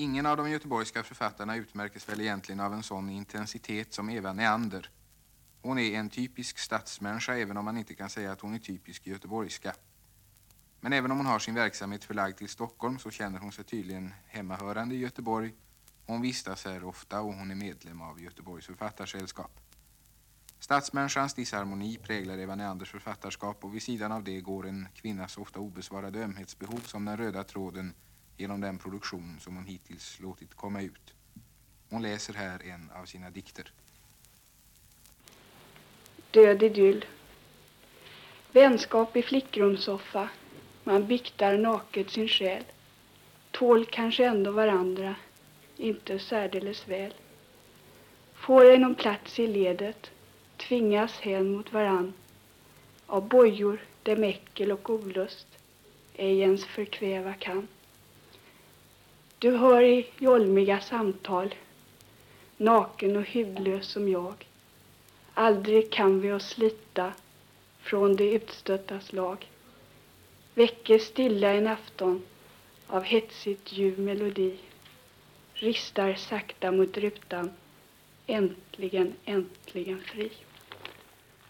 Ingen av de göteborgska författarna utmärkes väl egentligen av en sån intensitet som Eva Neander. Hon är en typisk stadsmänniska även om man inte kan säga att hon är typisk göteborgska. Men även om hon har sin verksamhet förlagd till Stockholm så känner hon sig tydligen hemmahörande i Göteborg. Hon vistas här ofta och hon är medlem av Göteborgs författarsällskap. Stadsmänniskans disharmoni präglar Eva Neanders författarskap och vid sidan av det går en kvinnas ofta obesvarade ömhetsbehov som den röda tråden genom den produktion som hon hittills låtit komma ut. Hon läser här en av sina dikter. Död idyll. Vänskap i flickrumssoffa. Man biktar naket sin själ. Tål kanske ändå varandra, inte särdeles väl. Får ej någon plats i ledet, tvingas hän mot varann. Av bojor, dem äckel och olust ej ens förkväva kan. Du hör i jolmiga samtal, naken och hudlös som jag. Aldrig kan vi oss slita från det utstöttas lag. Väcker stilla en afton av hetsigt ljuv melodi. Ristar sakta mot rutan, äntligen, äntligen fri.